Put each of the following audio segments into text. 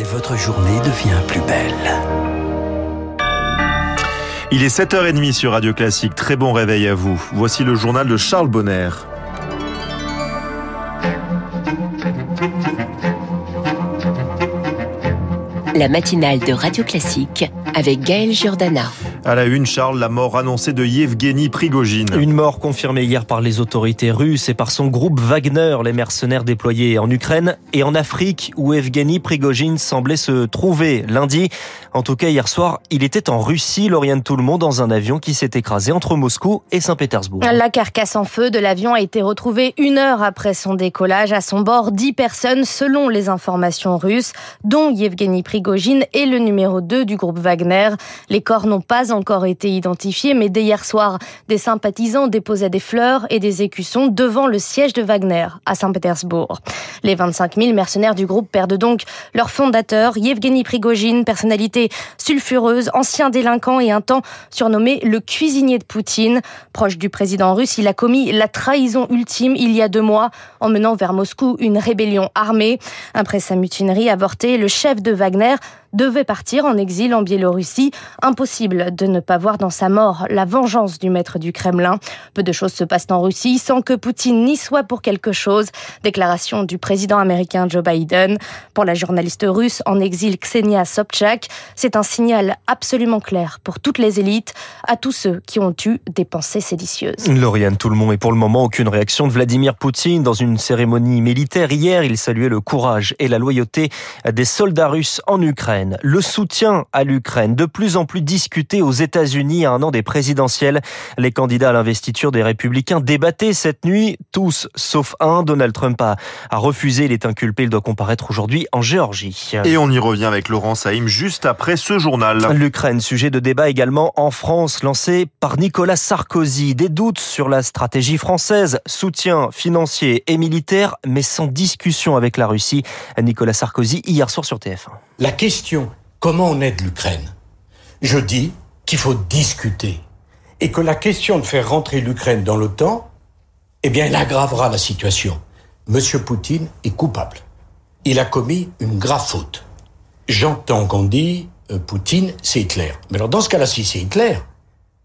et votre journée devient plus belle. Il est 7h30 sur Radio Classique. Très bon réveil à vous. Voici le journal de Charles Bonner. La matinale de Radio Classique avec Gaël Giordana. À la une, Charles, la mort annoncée de Yevgeny Prigogine. Une mort confirmée hier par les autorités russes et par son groupe Wagner, les mercenaires déployés en Ukraine et en Afrique, où Yevgeny Prigogine semblait se trouver lundi. En tout cas, hier soir, il était en Russie, Lauriane Tout le monde, dans un avion qui s'est écrasé entre Moscou et Saint-Pétersbourg. La carcasse en feu de l'avion a été retrouvée une heure après son décollage. À son bord, dix personnes, selon les informations russes, dont Yevgeny Prigogine et le numéro 2 du groupe Wagner. Les corps n'ont pas encore été identifiés, mais dès hier soir, des sympathisants déposaient des fleurs et des écussons devant le siège de Wagner à Saint-Pétersbourg. Les 25 000 mercenaires du groupe perdent donc leur fondateur, Yevgeny Prigogine, personnalité sulfureuse, ancien délinquant et un temps surnommé le cuisinier de Poutine. Proche du président russe, il a commis la trahison ultime il y a deux mois en menant vers Moscou une rébellion armée. Après sa mutinerie avortée, le chef de Wagner devait partir en exil en Biélorussie. Impossible de ne pas voir dans sa mort la vengeance du maître du Kremlin. Peu de choses se passent en Russie sans que Poutine n'y soit pour quelque chose. Déclaration du président américain Joe Biden. Pour la journaliste russe en exil Ksenia Sobchak, c'est un signal absolument clair pour toutes les élites, à tous ceux qui ont eu des pensées séditieuses. Lauriane monde et pour le moment aucune réaction de Vladimir Poutine dans une cérémonie militaire hier. Il saluait le courage et la loyauté des soldats russes en Ukraine. Le soutien à l'Ukraine, de plus en plus discuté aux États-Unis à un an des présidentielles. Les candidats à l'investiture des Républicains débattaient cette nuit, tous sauf un. Donald Trump a, a refusé, il est inculpé, il doit comparaître aujourd'hui en Géorgie. Et on y revient avec Laurent Saïm juste après ce journal. L'Ukraine, sujet de débat également en France, lancé par Nicolas Sarkozy. Des doutes sur la stratégie française, soutien financier et militaire, mais sans discussion avec la Russie. Nicolas Sarkozy hier soir sur TF1. La question comment on aide l'Ukraine? Je dis qu'il faut discuter et que la question de faire rentrer l'Ukraine dans l'OTAN, eh bien, elle aggravera la situation. Monsieur Poutine est coupable. Il a commis une grave faute. J'entends qu'on dit euh, Poutine, c'est Hitler. Mais alors dans ce cas-là, si c'est Hitler,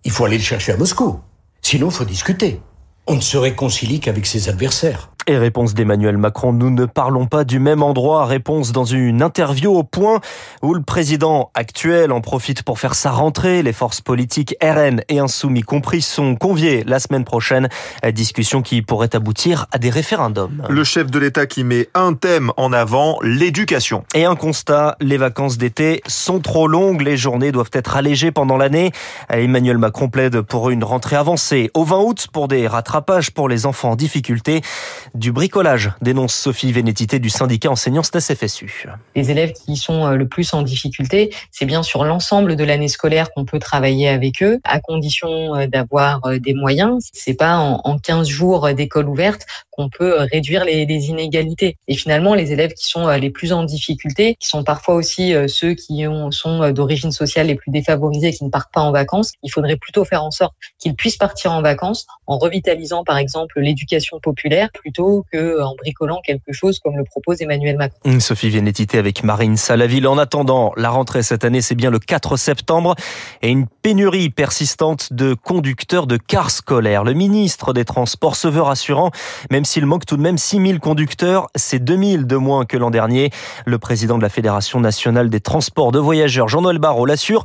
il faut aller le chercher à Moscou. Sinon, il faut discuter. On ne se réconcilie qu'avec ses adversaires. Et réponse d'Emmanuel Macron, nous ne parlons pas du même endroit. Réponse dans une interview au point où le président actuel en profite pour faire sa rentrée. Les forces politiques RN et Insoumis compris sont conviés la semaine prochaine. Discussion qui pourrait aboutir à des référendums. Le chef de l'État qui met un thème en avant, l'éducation. Et un constat, les vacances d'été sont trop longues. Les journées doivent être allégées pendant l'année. Emmanuel Macron plaide pour une rentrée avancée au 20 août pour des rattrapages pour les enfants en difficulté du bricolage, dénonce Sophie Vénétité du syndicat enseignant STAS-FSU. Les élèves qui sont le plus en difficulté, c'est bien sur l'ensemble de l'année scolaire qu'on peut travailler avec eux, à condition d'avoir des moyens. C'est pas en 15 jours d'école ouverte qu'on peut réduire les, les, inégalités. Et finalement, les élèves qui sont les plus en difficulté, qui sont parfois aussi ceux qui ont, sont d'origine sociale les plus défavorisés, qui ne partent pas en vacances, il faudrait plutôt faire en sorte qu'ils puissent partir en vacances en revitalisant par exemple l'éducation populaire plutôt qu'en bricolant quelque chose comme le propose Emmanuel Macron. Sophie Vénétité avec Marine Salaville. En attendant, la rentrée cette année, c'est bien le 4 septembre et une pénurie persistante de conducteurs de cars scolaires. Le ministre des Transports se veut rassurant, même s'il manque tout de même 6000 conducteurs, c'est 2000 de moins que l'an dernier. Le président de la Fédération nationale des transports de voyageurs, Jean-Noël Barrot, l'assure,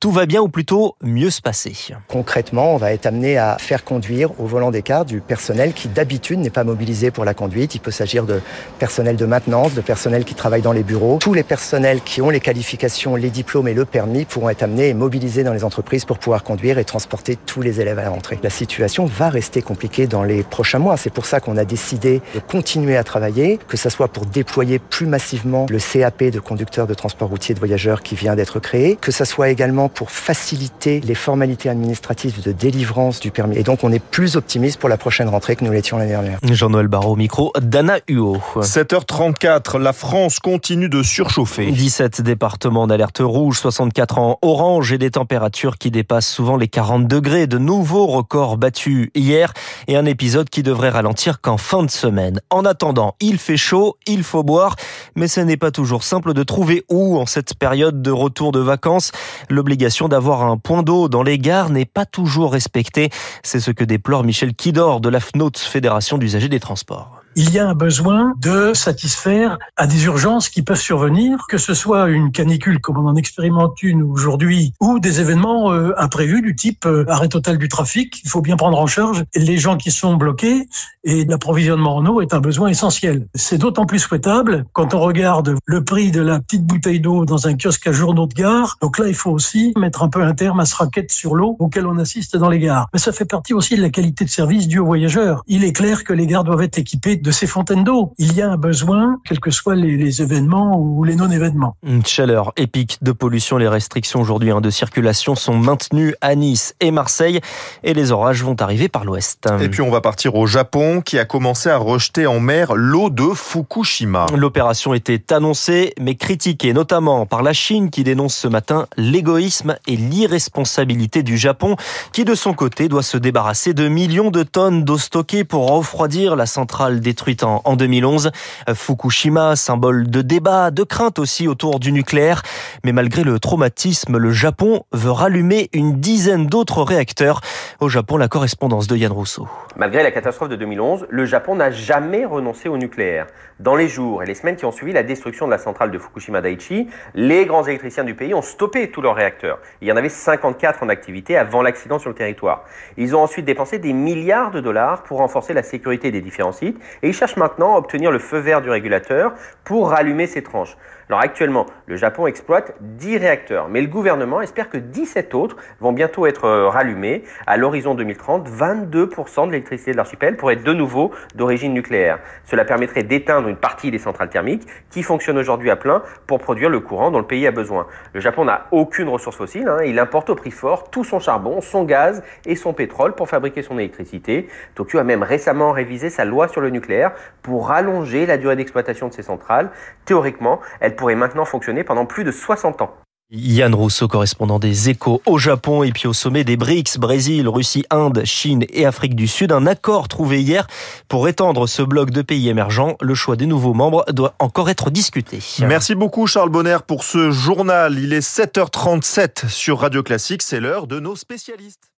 tout va bien ou plutôt mieux se passer. Concrètement, on va être amené à faire conduire au volant des cars du personnel qui d'habitude n'est pas mobilisé pour la conduite. Il peut s'agir de personnel de maintenance, de personnel qui travaille dans les bureaux. Tous les personnels qui ont les qualifications, les diplômes et le permis pourront être amenés et mobilisés dans les entreprises pour pouvoir conduire et transporter tous les élèves à la rentrée. La situation va rester compliquée dans les prochains mois. C'est pour ça qu'on a décidé de continuer à travailler, que ce soit pour déployer plus massivement le CAP de conducteur de transport routier de voyageurs qui vient d'être créé, que ce soit également pour faciliter les formalités administratives de délivrance du permis. Et donc on est plus optimiste pour la prochaine rentrée que nous l'étions l'année dernière. Jean-Noël Barrot, micro d'Anna Huot. 7h34, la France continue de surchauffer. 17 départements d'alerte rouge, 64 en orange et des températures qui dépassent souvent les 40 degrés. De nouveaux records battus hier et un épisode qui devrait ralentir quand fin de semaine. En attendant, il fait chaud, il faut boire, mais ce n'est pas toujours simple de trouver où en cette période de retour de vacances. L'obligation d'avoir un point d'eau dans les gares n'est pas toujours respectée. C'est ce que déplore Michel Kidor de la FNOTS, Fédération d'usagers des transports il y a un besoin de satisfaire à des urgences qui peuvent survenir, que ce soit une canicule comme on en expérimente une aujourd'hui, ou des événements euh, imprévus du type euh, arrêt total du trafic. Il faut bien prendre en charge les gens qui sont bloqués et l'approvisionnement en eau est un besoin essentiel. C'est d'autant plus souhaitable quand on regarde le prix de la petite bouteille d'eau dans un kiosque à journaux de gare. Donc là, il faut aussi mettre un peu un terme à ce racket sur l'eau auquel on assiste dans les gares. Mais ça fait partie aussi de la qualité de service due aux voyageurs. Il est clair que les gares doivent être équipées de ces fontaines d'eau. Il y a un besoin, quels que soient les, événements ou les non-événements. Une chaleur épique de pollution. Les restrictions aujourd'hui hein, de circulation sont maintenues à Nice et Marseille et les orages vont arriver par l'ouest. Et puis on va partir au Japon qui a commencé à rejeter en mer l'eau de Fukushima. L'opération était annoncée mais critiquée notamment par la Chine qui dénonce ce matin l'égoïsme et l'irresponsabilité du Japon qui de son côté doit se débarrasser de millions de tonnes d'eau stockée pour refroidir la centrale détruite en 2011. Fukushima, symbole de débat, de crainte aussi autour du nucléaire. Mais malgré le traumatisme, le Japon veut rallumer une dizaine d'autres réacteurs. Au Japon, la correspondance de Yann Rousseau. Malgré la catastrophe de 2011, le Japon n'a jamais renoncé au nucléaire. Dans les jours et les semaines qui ont suivi la destruction de la centrale de Fukushima Daiichi, les grands électriciens du pays ont stoppé tous leurs réacteurs. Il y en avait 54 en activité avant l'accident sur le territoire. Ils ont ensuite dépensé des milliards de dollars pour renforcer la sécurité des différents sites et ils cherchent maintenant à obtenir le feu vert du régulateur pour rallumer ces tranches. Alors actuellement, le Japon exploite 10 réacteurs, mais le gouvernement espère que 17 autres vont bientôt être euh, rallumés. À l'horizon 2030, 22% de l'électricité de l'archipel pourrait être de nouveau d'origine nucléaire. Cela permettrait d'éteindre une partie des centrales thermiques qui fonctionnent aujourd'hui à plein pour produire le courant dont le pays a besoin. Le Japon n'a aucune ressource fossile, hein. il importe au prix fort tout son charbon, son gaz et son pétrole pour fabriquer son électricité. Tokyo a même récemment révisé sa loi sur le nucléaire pour rallonger la durée d'exploitation de ses centrales. Théoriquement, elle pourrait maintenant fonctionner pendant plus de 60 ans. Yann Rousseau, correspondant des échos au Japon et puis au sommet des BRICS, Brésil, Russie, Inde, Chine et Afrique du Sud. Un accord trouvé hier pour étendre ce bloc de pays émergents. Le choix des nouveaux membres doit encore être discuté. Merci beaucoup Charles Bonner pour ce journal. Il est 7h37 sur Radio Classique. C'est l'heure de nos spécialistes.